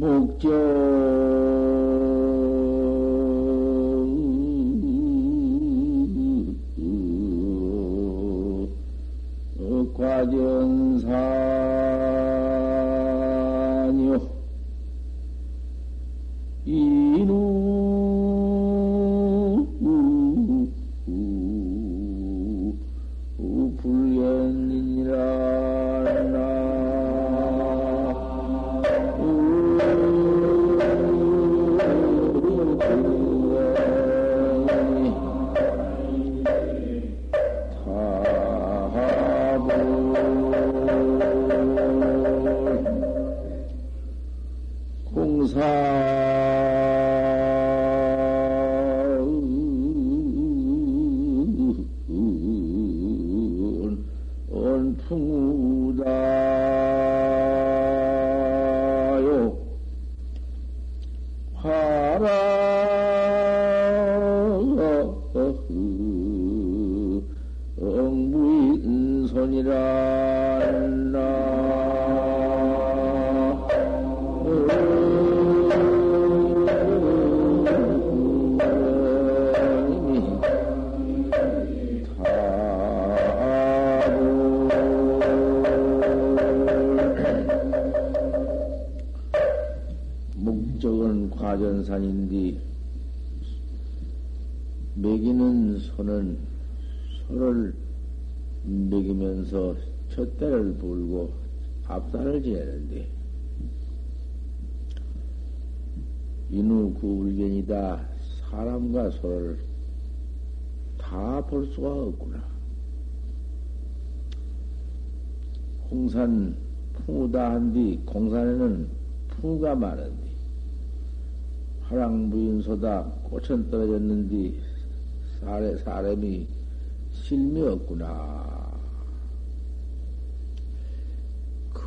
목적 앞살을 지내는데 인후 구울견이다 사람과 소를 다 볼 수가 없구나. 홍산 풍우다 한뒤 공산에는 풍우가 많은데 화랑부인소다 꽃은 떨어졌는데 사람이 실미 없구나.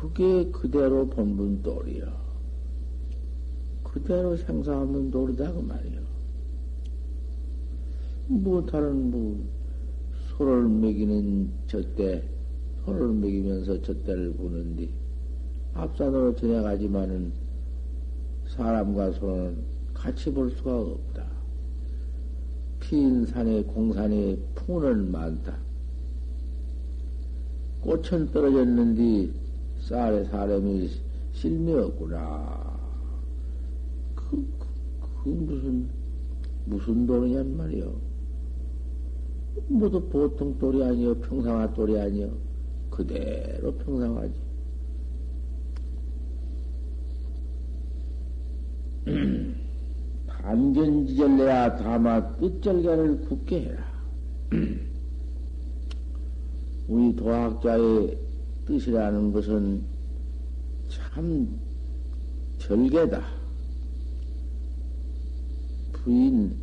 그게 그대로 본분 돌이요. 그대로 생사하면 돌이다 그 말이요. 뭐 다른 뭐 소를 먹이는 저때 소를 먹이면서 저때를 보는데 앞산으로 지나가지만은 사람과 소는 같이 볼 수가 없다. 피인 산에 공산에 풍은 많다. 꽃은 떨어졌는데 쌀에 사람이 실미 없구나. 그, 그, 그 무슨 무슨 돌이냔 말이요. 모두 보통 돌이 아니요, 평상화 돌이 아니요. 그대로 평상화지. 반견지절내야 다마 뜻절개를 굳게 해라. 우리 도학자의 뜻이라는 것은 참 절개다. 부인,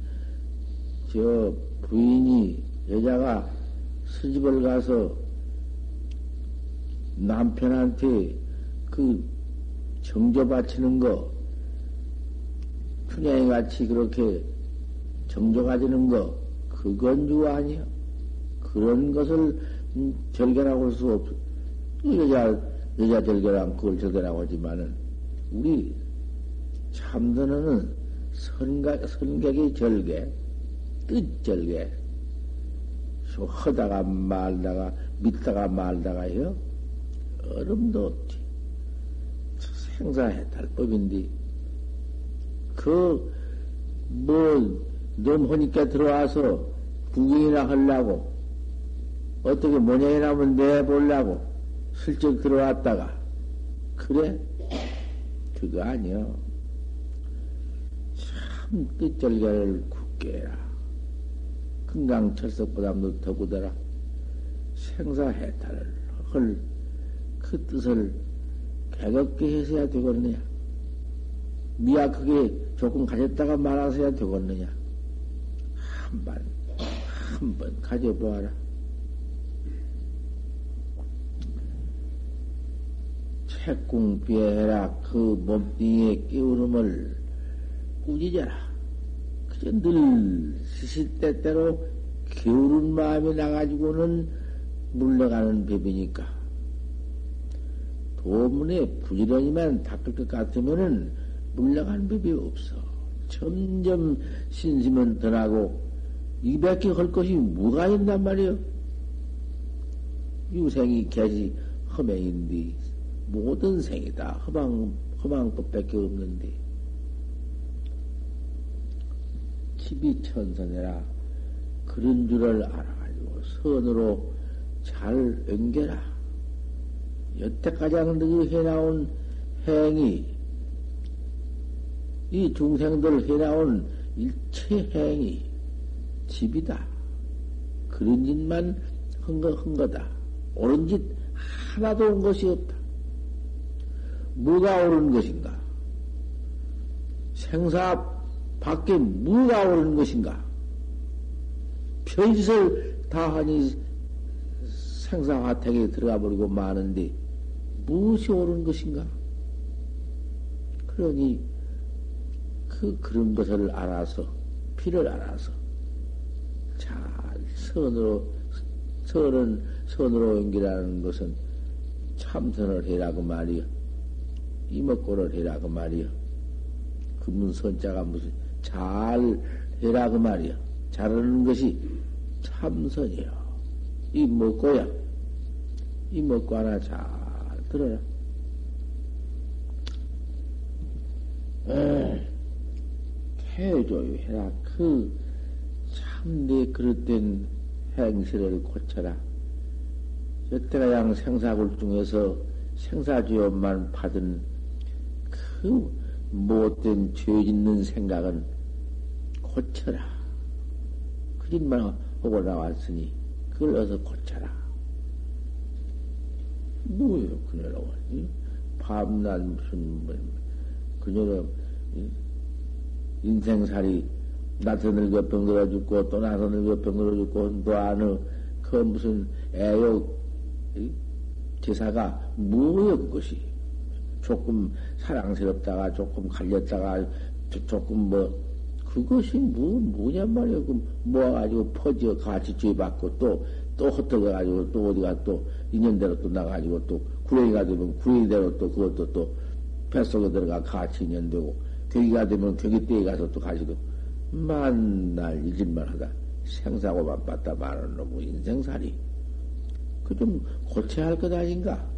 저 부인이 여자가 시집을 가서 남편한테 그 정조 바치는 거, 춘향이 같이 그렇게 정조 가지는 거, 그건 유 아니야. 그런 것을 음, 절개라고 할 수 없어. 여자, 여자 절개랑 그걸 절개라고 하지만은, 우리 참선은 선각, 선객의 절개, 뜻 절개, 허다가 말다가, 믿다가 말다가요, 얼음도 없지. 생사해탈 법인데, 그, 뭐, 넘하니까 들어와서 구경이나 하려고, 어떻게 모양이나 한번 내보려고, 슬쩍 들어왔다가, 그래? 그거 아니여. 참 뜻절개를 굳게 해라. 금강 철석보다도 더구더라. 생사해탈을 할그 뜻을 개겁게 해서야 되겠느냐. 미약하게 조금 가졌다가 말아서야 되겠느냐. 한 번, 한번 가져보아라. 채궁비해라 그 몸뚱이의 깨우름을 꾸짖어라. 그저 늘 시시때때로 게으른 마음이 나가지고는 물러가는 법이니까. 도문에 부지런히만 닦을 것 같으면은 물러간 법이 없어. 점점 신심은 덜하고 이밖에 할 것이 뭐가 있단 말이요? 유생이 개지 허맹인데 모든 생이다 허망 허망법밖에 없는데 집이 천선해라 그런 줄을 알아가지고 선으로 잘 연결하. 여태까지 너희 해나온 행위, 이 중생들 해나온 일체 행위, 집이다. 그런 짓만 한, 거, 한 거다. 옳은 짓 하나도 온 것이 없다. 뭐가 옳은 것인가? 생사 밖에 뭐가 옳은 것인가? 별짓을 다 하니 생사화택에 들어가 버리고 마는데 무엇이 옳은 것인가? 그러니 그 그런 것을 알아서 피를 알아서 잘 선으로 선은 선으로 연기라는 것은 참선을 해라고 말이요 이먹고를 해라고 말이요 그문 선자가 무슨 잘 해라고 말이요 잘하는 것이 참선이요 이 먹고야 이 먹고 하나 잘 들어라. 태조유해라. 그 참내 그릇된 행실을 고쳐라. 여태가 양 생사굴 중에서 생사지원만 받은 그 못된 죄 짓는 생각은 고쳐라. 그 짓만 하고 나왔으니 그걸 어서 고쳐라. 뭐예요, 그녀라고. 밤낮 무슨, 뭐, 그녀는 인생살이 나서 늙어 병들어 죽고 또 나서 늙어 병들어 죽고 또 아는 그 무슨 애욕 제사가 뭐예요, 그것이. 조금 사랑스럽다가 조금 갈렸다가 조금 뭐 그것이 뭐 뭐냔 말이에요. 그 모아가지고 퍼지어 같이 죄받고 또 또 헛떡여가지고 또 어디가 또 인연대로 또 나가지고 또 구렁이가 되면 구렁이대로 또 그것도 또 뱃속에 들어가 같이 인연되고 격이가 되면 격이때에 가서 또 가지고 만날 잊을만 하다 생사고만 받다 말하는 놈의 인생살이 그 좀 고쳐야 할 것 아닌가?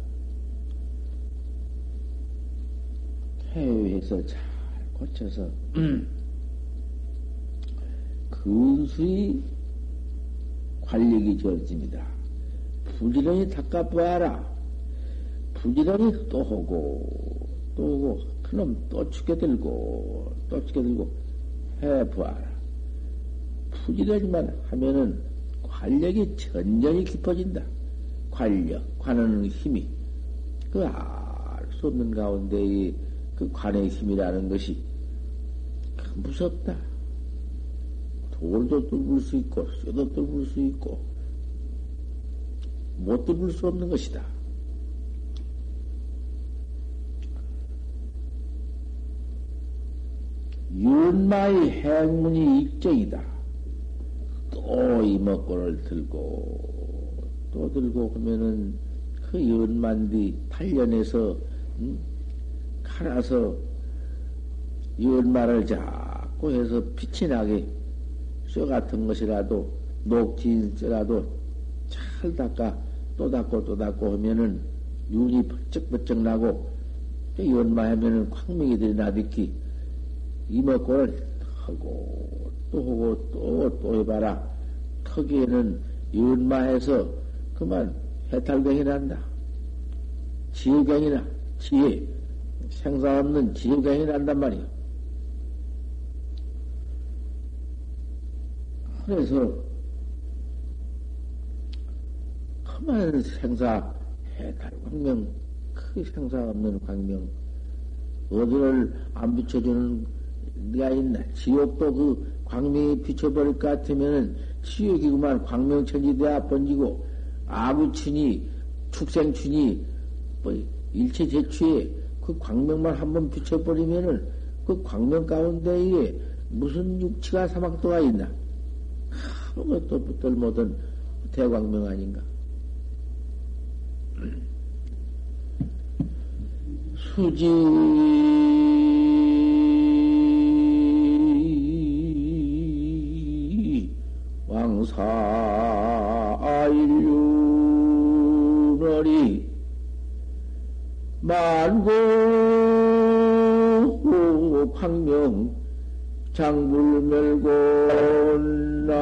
해외에서 잘 고쳐서 근수히 관력이 저어집니다. 부지런히 닦아보아라. 부지런히 또 하고, 또 하고, 그놈 또 죽여들고, 또 죽여들고 해보아라. 부지런히만 하면은 관력이 전전히 깊어진다. 관력, 관하는 힘이. 그 알 수 없는 가운데 그 관의 힘이라는 것이 무섭다. 돌도 뚫을 수 있고, 쇠도 뚫을 수 있고, 못 뚫을 수 없는 것이다. 윤마의 행문이 입적이다. 또 이먹고를 들고, 또 들고 하면은 그 연만디 8년에서, 음? 갈아서 연마를 자꾸 해서 빛이 나게 쇠 같은 것이라도 녹진 쇠라도 잘 닦아 또 닦고 또 닦고 하면은 윤이 번쩍번쩍 나고 또 연마하면은 광명이들이 나듣기 이먹고를 하고 또 하고 또 또 해봐라. 턱에는 연마해서 그만 해탈병이 난다. 지혜경이나 지혜 생사 없는 지혜경이 난단 말이야 그래서 험한 생사 해탈 광명 그 생사 없는 광명 어디를 안 비춰주는 네가 있나 지옥도 그 광명이 비춰버릴 것 같으면은 지옥이구만 광명천지대야 번지고 아구친이 축생춘이 뭐 일체 제취에 그 광명만 한번 비춰버리면은 그 광명 가운데 에 무슨 육치가 사막도가 있나? 아무것도 붙들 못한 대광명 아닌가? 수지 왕사 인류머리 만고 황명 장물멸곤 나.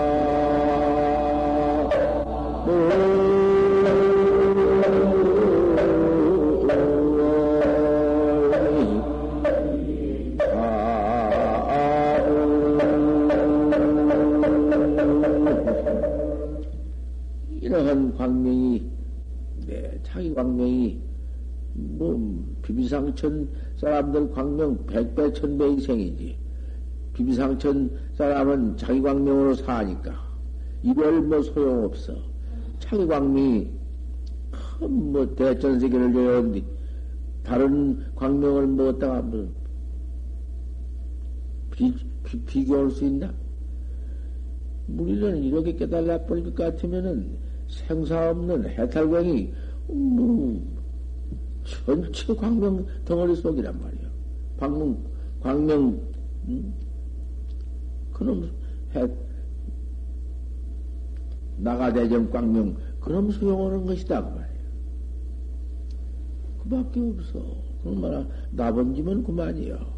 이러한 광명이, 내 네, 자기 광명이 뭐 비비상천 사람들 광명 백배 천배 이생이지. 비비상천 사람은 자기 광명으로 사니까. 이별 뭐 소용없어. 자기 광명이 뭐 대전세계를 여는데 다른 광명을 먹었다가 뭐 비, 비, 비교할 수 있나? 우리는 이렇게 깨달아 버릴 것 같으면은 생사 없는 해탈광이 뭐 전체 광명 덩어리 속이란 말이야. 광명 광명 음? 그놈 해 나가대전 광명 그놈 수용하는 것이다 그 말이야. 그밖에 없어. 그럼 말아 나번지면 그만이야.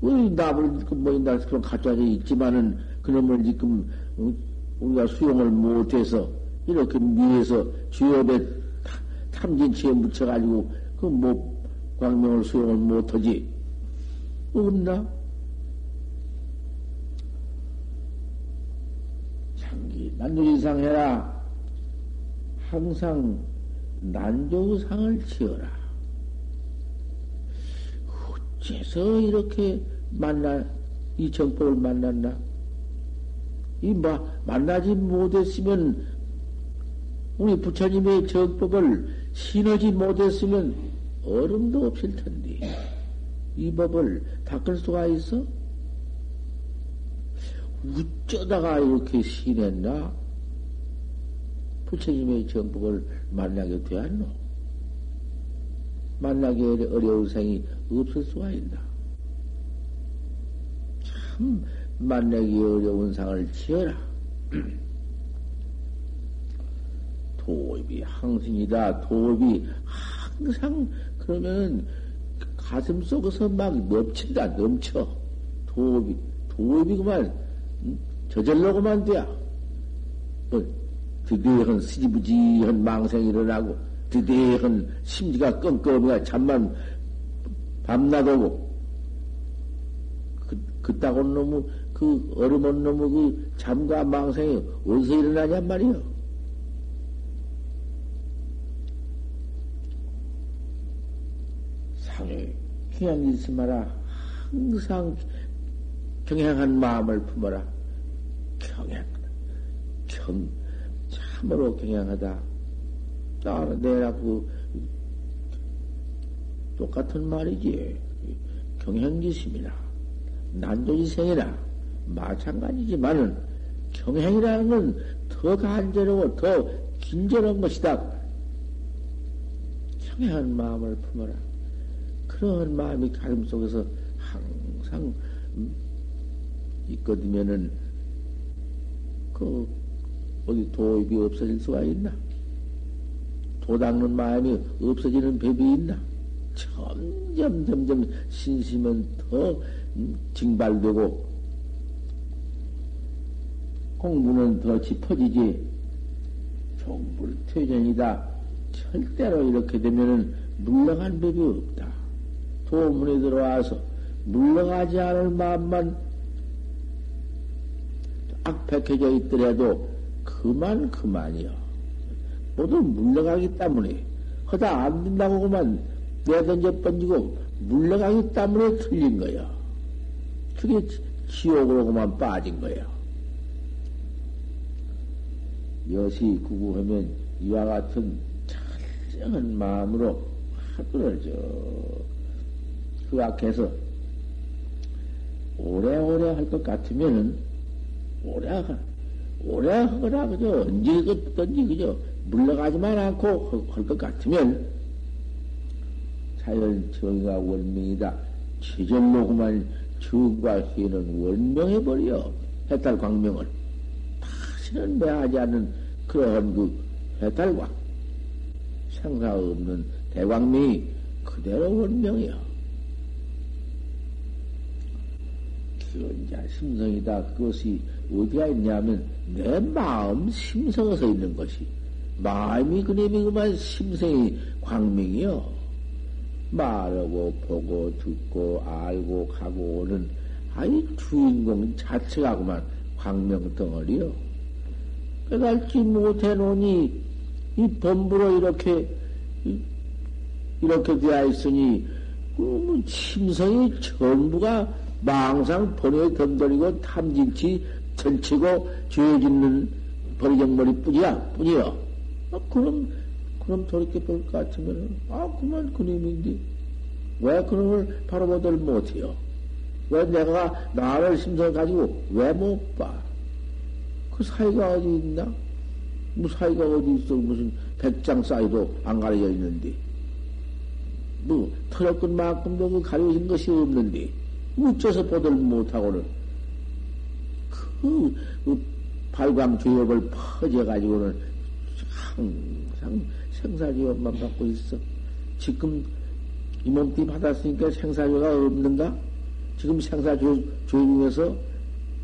우리 나불 뭐 인다 그런 가짜져 있지만은 그놈을 지금 어, 우리가 수용을 못해서 이렇게 미해서 주업에 탐진치에 묻혀가지고 그뭐 광명을 수용을 못하지 없나? 장기 난조지상 해라. 항상 난조상을 지어라. 어째서 이렇게 만나, 이 정법을 만났나? 이, 마, 만나지 못했으면, 우리 부처님의 정법을 신하지 못했으면, 얼음도 없을 텐데, 이 법을 닦을 수가 있어? 어쩌다가 이렇게 신했나? 부처님의 정법을 만나게 되었노? 만나기 어려운 생이 없을 수가 있나? 참 만나기 어려운 상을 지어라. 도입이 항신이다. 도입이 항상 그러면 가슴 속에서 막 넘친다. 넘쳐. 도입이 도입이 그만 저절로 그만 돼야. 뭐 드디어한 시지부지한 망생이 일어나고 드디어 한 심지가 끙끙이가 잠만 밤낮 오고 그따고 놈의 그 얼음온 놈의 그 잠과 망상이 어디서 일어나냔 말이요. 상에 그냥 있지 마라. 항상 경향한 마음을 품어라. 경향, 경, 참으로 경향하다. 나는 내라 그 똑같은 말이지. 경향지심이라. 난도지생이라 마찬가지지만은 경행이라는 건 더 간절하고 더 긴절한 것이다. 경행한 마음을 품어라. 그러한 마음이 가슴 속에서 항상 있거든면은 그 어디 도입이 없어질 수가 있나? 도 닦는 마음이 없어지는 법이 있나? 점점 점점 신심은 더 징발되고 공부는 더 짚어지지 종불 퇴전이다. 절대로 이렇게 되면은 물러간 법이 없다. 도문에 들어와서 물러가지 않을 마음만 악백해져 있더라도 그만 그만이요. 모두 물러가기 때문에 허다 안 된다고 그만 내던져 번지고 물러가기 때문에 틀린 거야. 그게 지옥으로만 빠진 거예요. 여시 구구하면 이와 같은 철저한 마음으로 하루를 저 그 앞에서 오래오래 할 것 같으면은 오래 하, 오래 하거나 그저 언제 든지 그저 물러가지만 않고 할 것 같으면 자연 정의가 원명이다. 최절로 그만 정과 희는 원명해버려. 해탈 광명을. 다시는 매하지 않는 그러한 그 해탈광. 생사 없는 대광명이 그대로 원명이야. 이제 심성이다. 그것이 어디가 있냐면 내 마음 심성에서 있는 것이 마음이 그놈이 그만 심성이 광명이요. 말하고 보고 듣고 알고 가고 오는 아이 주인공 자체가 그만 광명 덩어리요. 깨달지 못해 놓으니 이 범부로 이렇게 이렇게 되어 있으니 그 심성이 전부가 망상 번뇌에 덤돌이고 탐진치 전치고 죄 짓는 버리정머리 뿐이야 뿐이요. 아, 그럼 그럼 저렇게 볼것 같으면 아 그만 그놈인데 왜 그놈을 바로 보들 못해요? 왜 내가 나를 심성 가지고 왜 못 봐? 그 사이가 어디 있나? 뭐 사이가 어디 있어? 무슨 백장 사이도 안 가려져 있는데. 뭐, 털었건 만큼도 그 가려진 것이 없는데. 어째서 보들 못하고는. 그, 그 발광 죄업을 퍼져가지고는 항상 생사죄업만 받고 있어. 지금 이 몸띠 받았으니까 생사죄가 없는가? 지금 생사죄 중에서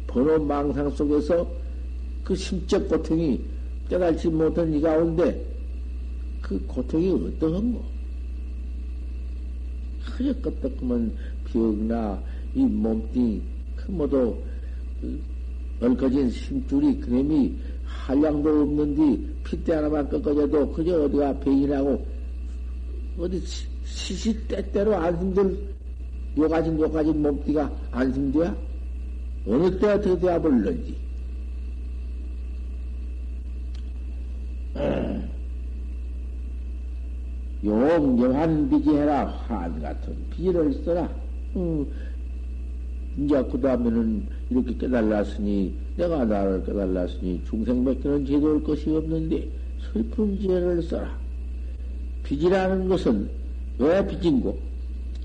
번호 망상 속에서 그 심적 고통이 깨달지 못한 이 가운데 그 고통이 어떠한고? 흐적끄떡하면 병나 이 몸뚱이 그 모두 얽어진 심줄이 그놈이 한량도 없는데 핏대 하나만 꺾어져도 그저 어디가 병이라고 어디 시시때때로 안심들 요가진 요가진 몸띠가 안심돼야 어느 때 어떻게 돼야 버리는지 용영한 비지해라. 한 같은 비를 써라. 음, 이제 그 다음에는 이렇게 깨달았으니 내가 나를 깨달았으니 중생밖에는 제도할 것이 없는데 슬픈 지혜를 써라. 빚이라는 것은 왜 빚인고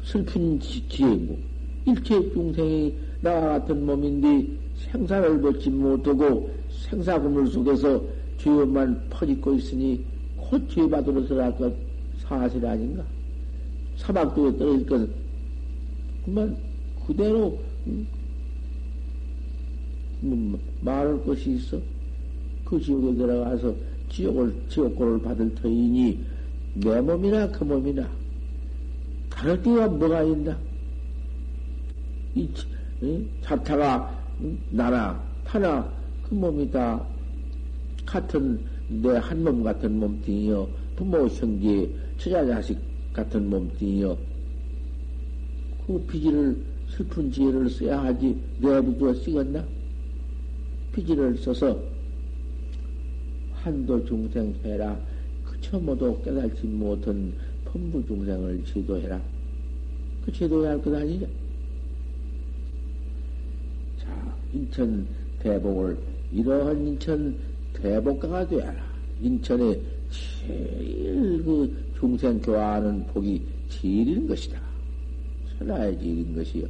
슬픈 지혜인고 일체 중생이 나와 같은 몸인데 생사를 벗지 못하고 생사금물 속에서 죄업만 퍼짓고 있으니 곧 죄받으러서 할것 사실 아닌가? 사막도에 떨어질 것은 그만 그대로 음? 뭐, 말할 것이 있어. 그 지옥에 들어가서 지옥을 지옥고를 받을 터이니 내 몸이나 그 몸이나 다를 때가 뭐가 있나? 이 자타가 나나 타나 그 몸이 다 같은 내 한 몸 같은 몸뚱이요 부모 형제 처자 자식 같은 몸뚱이요 그 비지를 슬픈 지혜를 써야 하지 내부도 쓰겠나? 비지를 써서 한도 중생 해라 그처 모두 깨달지 못한 범부 중생을 지도해라 그 지도해야 할 것 아니냐? 자 인천 대복을 이러한 인천 대복가가 되어라. 인천에 제일 그 중생 교화하는 복이 제일인 것이다. 천하의 제일인 것이요.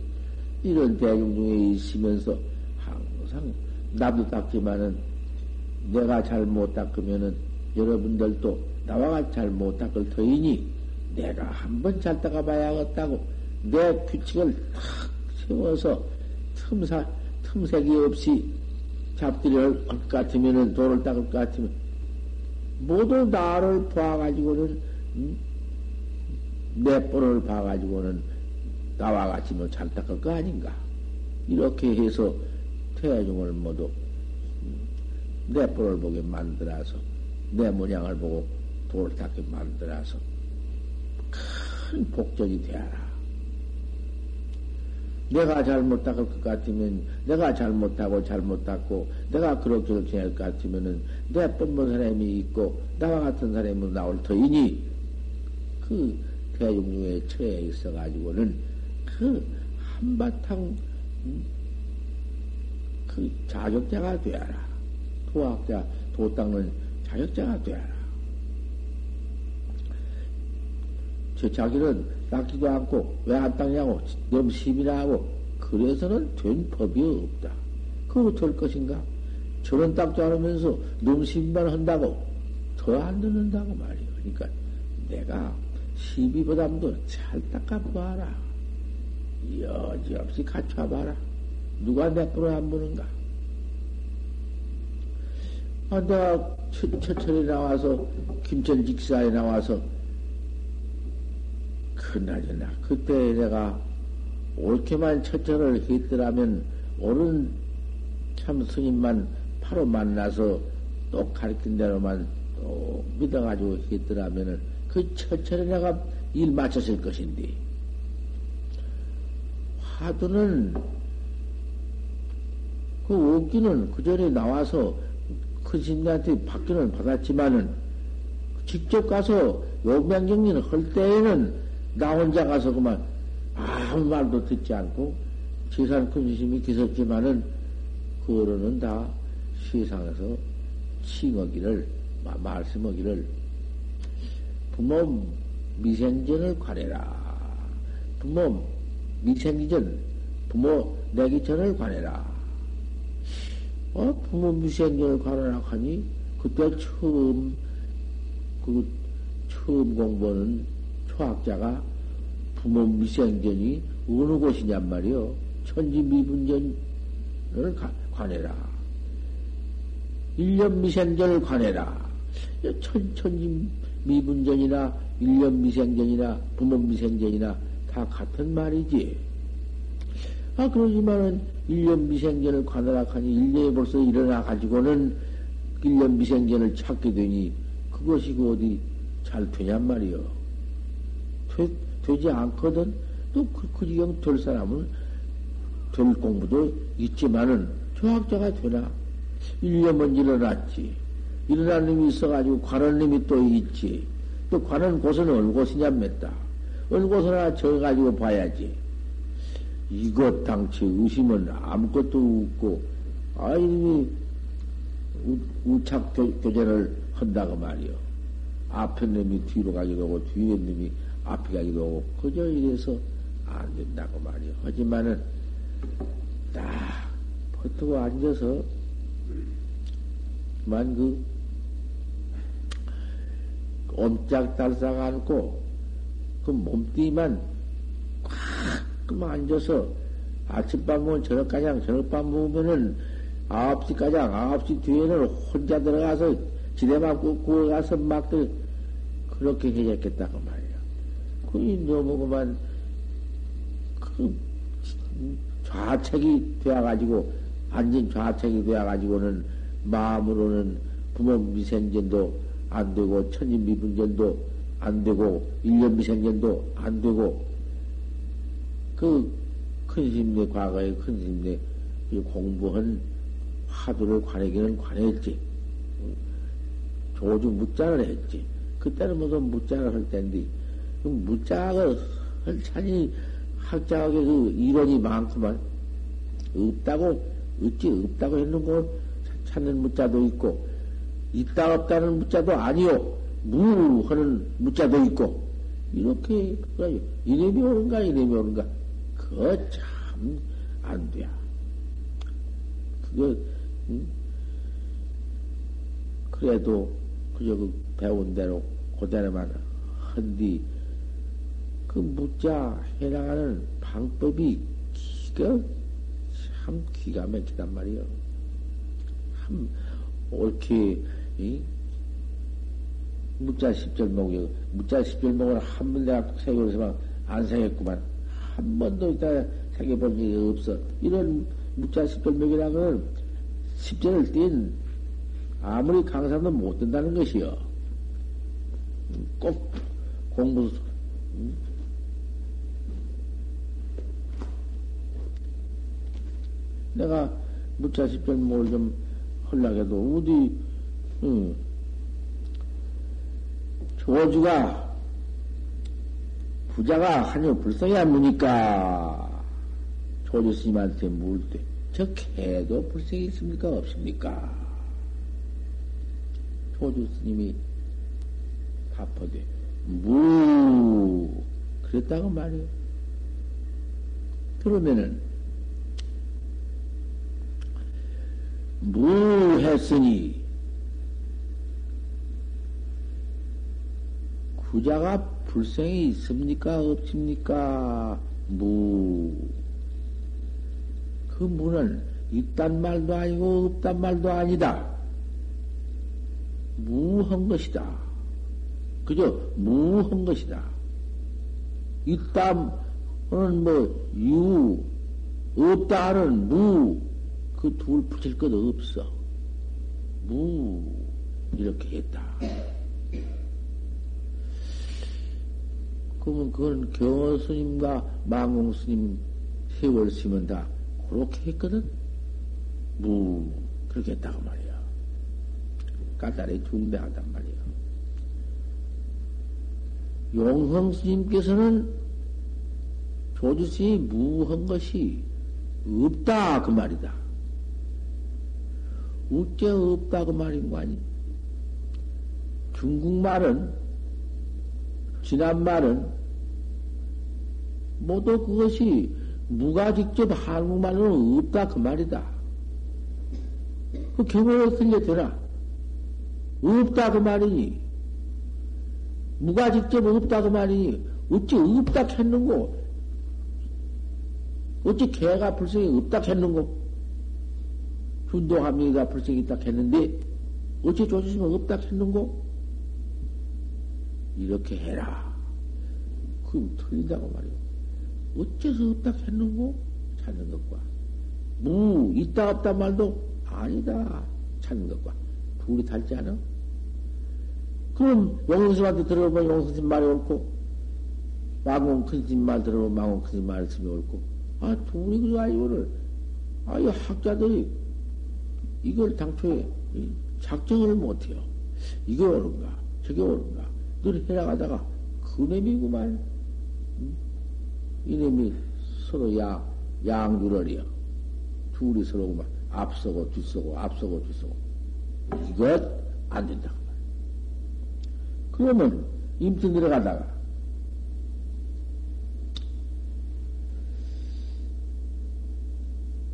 이런 대중 중에 있으면서 항상 나도 닦지만은 내가 잘 못 닦으면은 여러분들도 나와 같이 잘 못 닦을 터이니 내가 한번 잘 닦아봐야겠다고 내 규칙을 탁 세워서 틈사, 틈색이 없이 잡들이를 것 같으면은 돌을 닦을 것 같으면 모두 나를 봐가지고는 음? 내 뻔을 봐가지고는 나와 같이 뭐잘 닦을 거 아닌가 이렇게 해서 태중을 모두 음, 내 뻔을 보게 만들어서 내 모양을 보고 돌을 닦게 만들어서 큰 복적이 되어라. 내가 잘못 닦을 것 같으면, 내가 잘못하고 잘못하고, 내가 그렇게 지낼 것 같으면은, 내 뻔본 사람이 있고, 나와 같은 사람이 나올 터이니, 그 대중 중에 처해 있어가지고는, 그 한바탕, 음, 그 자격자가 되어라. 도학자, 도 닦는 자격자가 되어라. 저 자기는 닦지도 않고 왜 안 닦냐고 너무 심이나 하고 그래서는 된 법이 없다. 그거 될 것인가? 저런 닦지 않으면서 너무 심만 한다고 더 안 듣는다고 말이야. 그러니까 내가 시비보담도 잘 닦아봐라. 여지없이 갖춰봐라. 누가 내뿌려 안 보는가? 아, 내가 처철에 나와서, 김천 직사에 나와서, 그날이나, 그때 내가 옳게만 처철을 했더라면, 옳은 참 스님만 바로 만나서 또 가르친 대로만 또 믿어가지고 했더라면은, 그 처철에 내가 일 마쳤을 것인데, 화두는 그 옷기는 그 전에 나와서 큰 스님한테 받기는 받았지만은 직접 가서 용맹정리를 할 때에는 나 혼자 가서 그만 아무 말도 듣지 않고 큰 스님이 계셨지만은 그거로는 다 세상에서 칭하기를 말씀하기를 부모 미생전을 관해라. 부모 미생기 전 부모 내기 전을 관해라 어, 부모 미생전을 관하라 하니, 그때 처음, 그, 처음 공부하는 초학자가 부모 미생전이 어느 곳이냔 말이요. 천지 미분전을 관해라. 일년 미생전을 관해라. 천, 천지 미분전이나 일년 미생전이나 부모 미생전이나 다 같은 말이지. 아, 그러지만은, 1년 미생전을 관하라 하니 1년에 벌써 일어나 가지고는 1년 미생전을 찾게 되니 그것이 그 어디 잘 되냔 말이요. 되, 되지 않거든. 또 그, 그 지경 될 사람은 될 공부도 있지만은 조학자가 되나? 1년은 일어났지. 일어난 놈이 있어가지고 관원 놈이 또 있지. 또 관원 곳은 어느 곳이냐 맸다. 곳을 하나 정해가지고 봐야지. 이것 당치 의심은 아무것도 없고, 아, 이놈이 우착 교제를 한다고 말이요. 앞에 놈이 뒤로 가기도 하고, 뒤에 놈이 앞에 가기도 하고, 그저 이래서 안 된다고 말이요. 하지만은, 딱, 버티고 앉아서, 만 그, 옴짝달싹 안고, 그 몸뚱이만 그만 앉아서 아침밥 먹으면 저녁가장, 저녁밥 먹으면은 아홉 시가장, 아홉 시 뒤에는 혼자 들어가서 지대만 굽고 가서 막 그렇게 해야겠다고 말이야. 그이 너무 그만 그 좌책이 되어가지고 앉은 좌책이 되어가지고는 마음으로는 부모 미생전도 안 되고 천인 미분전도 안 되고 일년 미생전도 안 되고 그큰 스님네 과거에 큰 스님네 공부한 화두를 관하기는 관했지. 조주 묻자를 했지. 그때는 무슨 묻자를 할 때인데, 그 묻자가 할 찬이 학자에게 그 이론이 많구만. 없다고, 어찌 없다고 했는 거 찾는 묻자도 있고, 있다 없다는 묻자도 아니요. 무 하는 묻자도 있고, 이렇게, 이름이 오는가, 이름이 오는가. 그거 참, 안 돼. 그거, 응? 그래도, 그저 그 배운 대로, 그대로만 한뒤, 그 묻자 해나가는 방법이 기가, 참 기가 막히단 말이요. 참, 옳게, 이? 묻자 십절목이, 묻자 십절목을 한 번 내가 세계에서만 안 생겼구만. 한 번도 있다 생각해본 적이 없어. 이런 묵자식별명이라는 십전을 띈 아무리 강사도 못 된다는 것이요. 꼭 공부, 내가 무자식별목을 좀 헐락해도 어디, 응. 조주가 부자가 한여 불쌍히 안 무니까 조주 스님한테 물 때, 저 개도 불쌍히 있습니까? 없습니까? 조주 스님이 답하되, 무, 그랬다고 말이요. 그러면은, 무 했으니, 부자가 불생이 있습니까? 없습니까? 무. 그 무는 있단 말도 아니고 없단 말도 아니다. 무한 것이다. 그저 무한 것이다. 있다는 뭐, 유, 없다는 무, 그 둘 붙일 것 없어. 무, 이렇게 했다. 그러면 그건 경호 스님과 망공 스님, 세월 스님은 다 그렇게 했거든? 무, 그렇게 했다고 말이야. 까다리 중대하단 말이야. 용성 스님께서는 조주시 무한 것이 없다 그 말이다. 우째 없다 그 말인 거 아니? 중국말은 지난 말은 모두 그것이 무가 직접 한국말로는 없다 그 말이다. 그 경우에 틀려되나? 없다 그 말이니. 무가 직접 없다 그 말이니. 어찌 없다 했는고? 어찌 개가 불성이 없다 했는고? 준도함이가 불성이 있다 했는데, 어찌 조주시면 없다 했는고? 이렇게 해라. 그럼 틀리다고 말이오. 어째서 없다 했는고? 찾는 것과. 무, 있다 없다 말도 아니다. 찾는 것과. 둘이 달지 않아? 그럼 용승님한테 들어보면 용승님 말이 옳고, 망공 큰스님 말 들어보면 망공 큰스님 말씀이 옳고, 아, 둘이 그거 아니고를, 아, 이 학자들이 이걸 당초에 작정을 못해요. 이게 옳은가, 저게 옳은가. 늘 해나가다가 그놈이구만. 이놈이 서로 양, 양주를이요. 둘이 서로 막 앞서고 뒤서고 앞서고 뒤서고. 이것 안 된다. 그러면 임시 내려가다가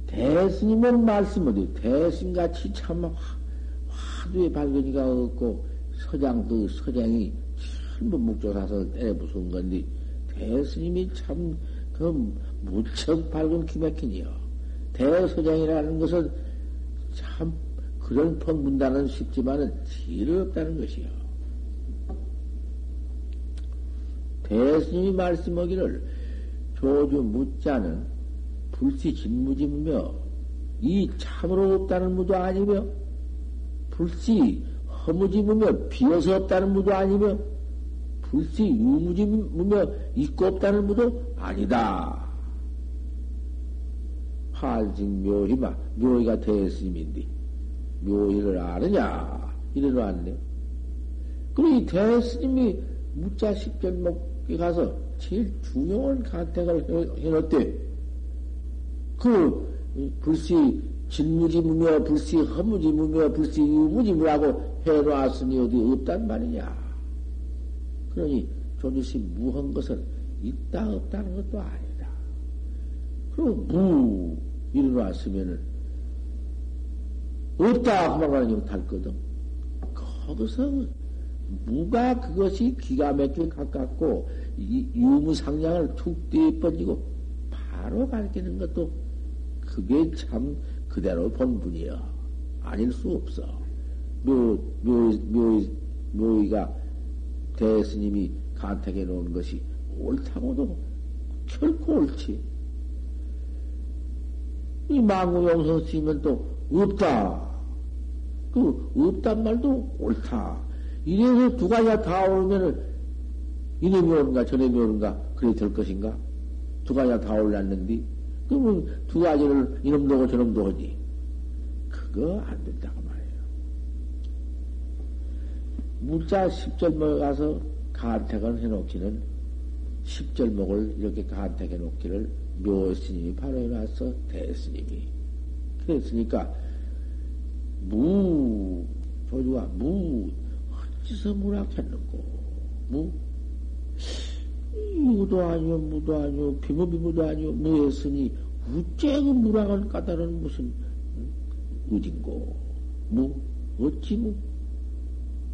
대스님은 말씀을 대스님같이 참 화두의 발견이가 없고 서장도 서장이 전부 묵조사설 때려 부순 건데 대스님이 참 그 무척 밝은 기맥힌이요. 대서장이라는 것은 참 그런 평분단은 쉽지만은 질 없다는 것이요. 대스님이 말씀하기를 조주 묻자는 불시 진무지무며 이 참으로 없다는 무도 아니며 불시 허무지무며 비어서 없다는 무도 아니며 불시 유무지 무며 있고 없다는 무도 아니다. 팔징 묘희마 묘희가 대스님인데 묘희를 아느냐 이래놓았네. 그리고 이 대스님이 무자 십전목에 가서 제일 중요한 간택을 해놓대. 그 불시 진무지무며 불시 허무지무며 불시 유무지무라고 해놓았으니 어디 없단 말이냐. 그러니 조주시 무한 것은 있다 없다는 것도 아니다. 그럼 무 일어났으면은 없다 하면 말하지 못할거든. 거기서 무가 그것이 기가 막히게 가깝고 유무상량을 툭 떼번지고 바로 가르치는 것도 그게 참 그대로 본분이여. 아닐 수 없어. 묘, 묘, 묘, 묘의가 대스님이 간택해 놓은 것이 옳다고도 결코 옳지. 이 망고용성 스님은 또 없다. 그 없단 말도 옳다. 이래서 두 가지가 다 오르면은 이놈이 오른가 저놈이 오른가 그래 될 것인가? 두 가지가 다 올랐는데 그러면 두 가지를 이놈도 하고 저놈도 하지. 그거 안 된다고 무자 10절목에 가서 간택을 해놓기는 10절목을 이렇게 간택해 놓기를 묘스님이 바로 해놨어 대스님이. 그랬으니까 무 조주와 무 어찌서 무락했는고? 무? 유도 아니요 무도 아니요 비무비무도 아니요 무했으니 우째 그 무락을 까다로운 무슨 의진고? 무? 어찌 무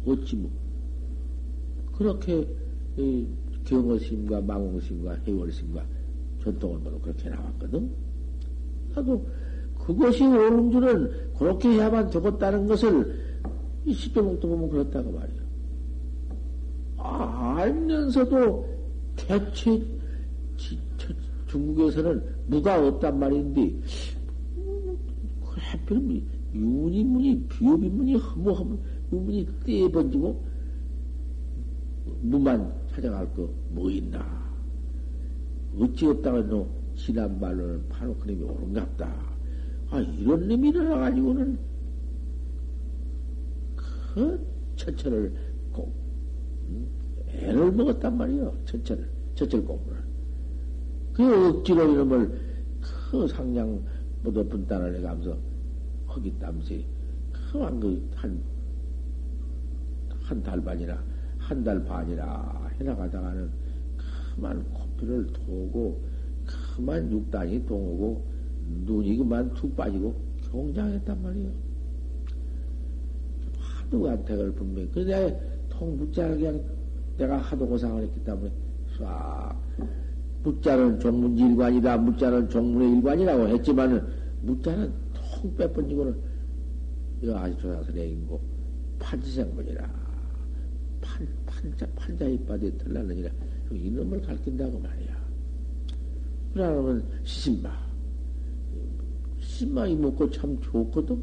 어찌 뭐 그렇게 경어심과 망홍심과 해월심과 전통을 보고 그렇게 나왔거든. 나도 그것이 옳은 줄은 그렇게 해야만 되겠다는 것을 이 십조목도 보면 그렇다고 말이야. 아, 알면서도 대체 중국에서는 무가 없단 말인데, 그 하필 유문이문이, 비읍이 문이 허무허무, 유 문이 떼 번지고, 무만 찾아갈 거 뭐 있나. 어찌 없다고 너 지난 말로는 바로 그놈이 옳은갑다. 아, 이런 놈이 일어나가지고는 그 처처를 꼭, 애를 먹었단 말이요. 처처를, 처처를 공부를. 그 억지로 이름을 그못 높은 땅을 내가면서 허기 땀새 그만 그한 한 달 반이나 한 달 반이나 해나가다가는 그만 코피를 토고 그만 육단이 동하고 눈이 그만 툭 빠지고 경장했단 말이에요. 하도 안택을 분명히. 그래 내가 통 묻자를 그냥 내가 하도 고상을 했기 때문에 싹 묻자는 종문 일관이다. 묻자는 종문의 일관이라고 했지만은 묻자는 통 빼번지고는 이거 아직도 나서 내인고 판지생문이라 판 판자 판자 이빠에 털날느니라 이놈을 가르친다고 말이야. 그러면 시신마 시신마 이먹고 참 좋거든.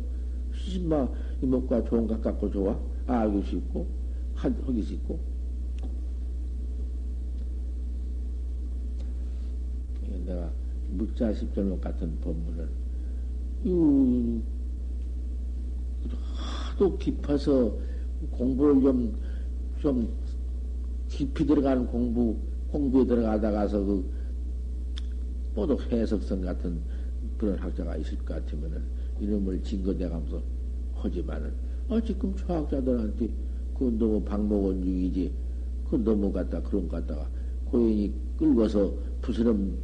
시신마 이먹과 좋은 것 갖고 좋아. 알고 싶고 하기 싶고 내가 묵자 십절목 같은 법문을 유, 하도 깊어서 공부를 좀, 좀 깊이 들어가는 공부, 공부에 들어가다가서 그, 모두 해석성 같은 그런 학자가 있을 것 같으면은 이름을 증거대가면서 하지만은, 아, 지금 초학자들한테 그건 너무 방목원 중이지. 그건 너무 갖다, 그런 것 갖다가 고인이 끌고서 부스럼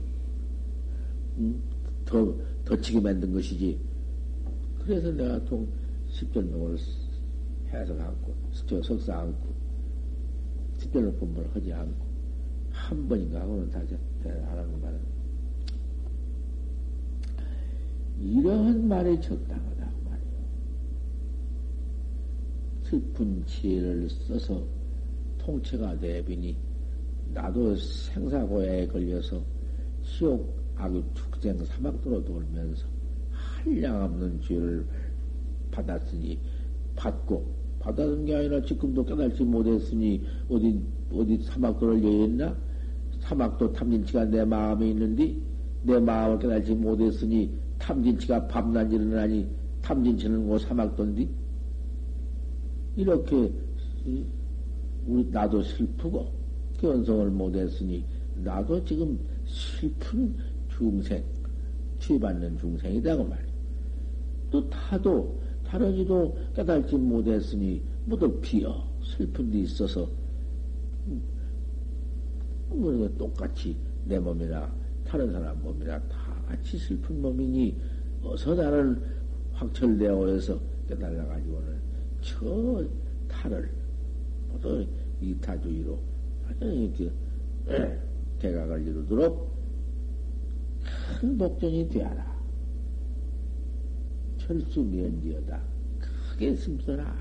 더, 더치게 만든 것이지. 그래서 내가 통 십전명을 해서 않고, 저 석사 않고, 십전명 공부를 하지 않고, 한 번인가 하고는 다시 안 하는 말은. 이러한 말이 적당하다고 말이요. 슬픈 지혜를 써서 통치가 되비니, 나도 생사고에 걸려서 시옥 아주 축생 사막도로 돌면서 한량없는 죄를 받았으니 받고 받았는 게 아니라 지금도 깨달지 못했으니 어디 어디 사막도를 여했나? 사막도 탐진치가 내 마음에 있는데 내 마음을 깨달지 못했으니 탐진치가 밤낮 일어나니 탐진치는 뭐 사막도인데 이렇게 우리 나도 슬프고 견성을 못했으니 나도 지금 슬픈 중생, 취받는 중생이다고 말이야. 또 타도, 이도 깨달지 못했으니, 모두 비어, 슬픈 데 있어서, 뭐, 똑같이 내 몸이나, 다른 사람 몸이나 다 같이 슬픈 몸이니, 어서 나를 확철되어 해서 깨달아 가지고는, 저 탈을, 모두 이타주의로, 이렇게, 대각을 이루도록 큰 복전이 되어라. 철수 면지어다. 크게 심어라.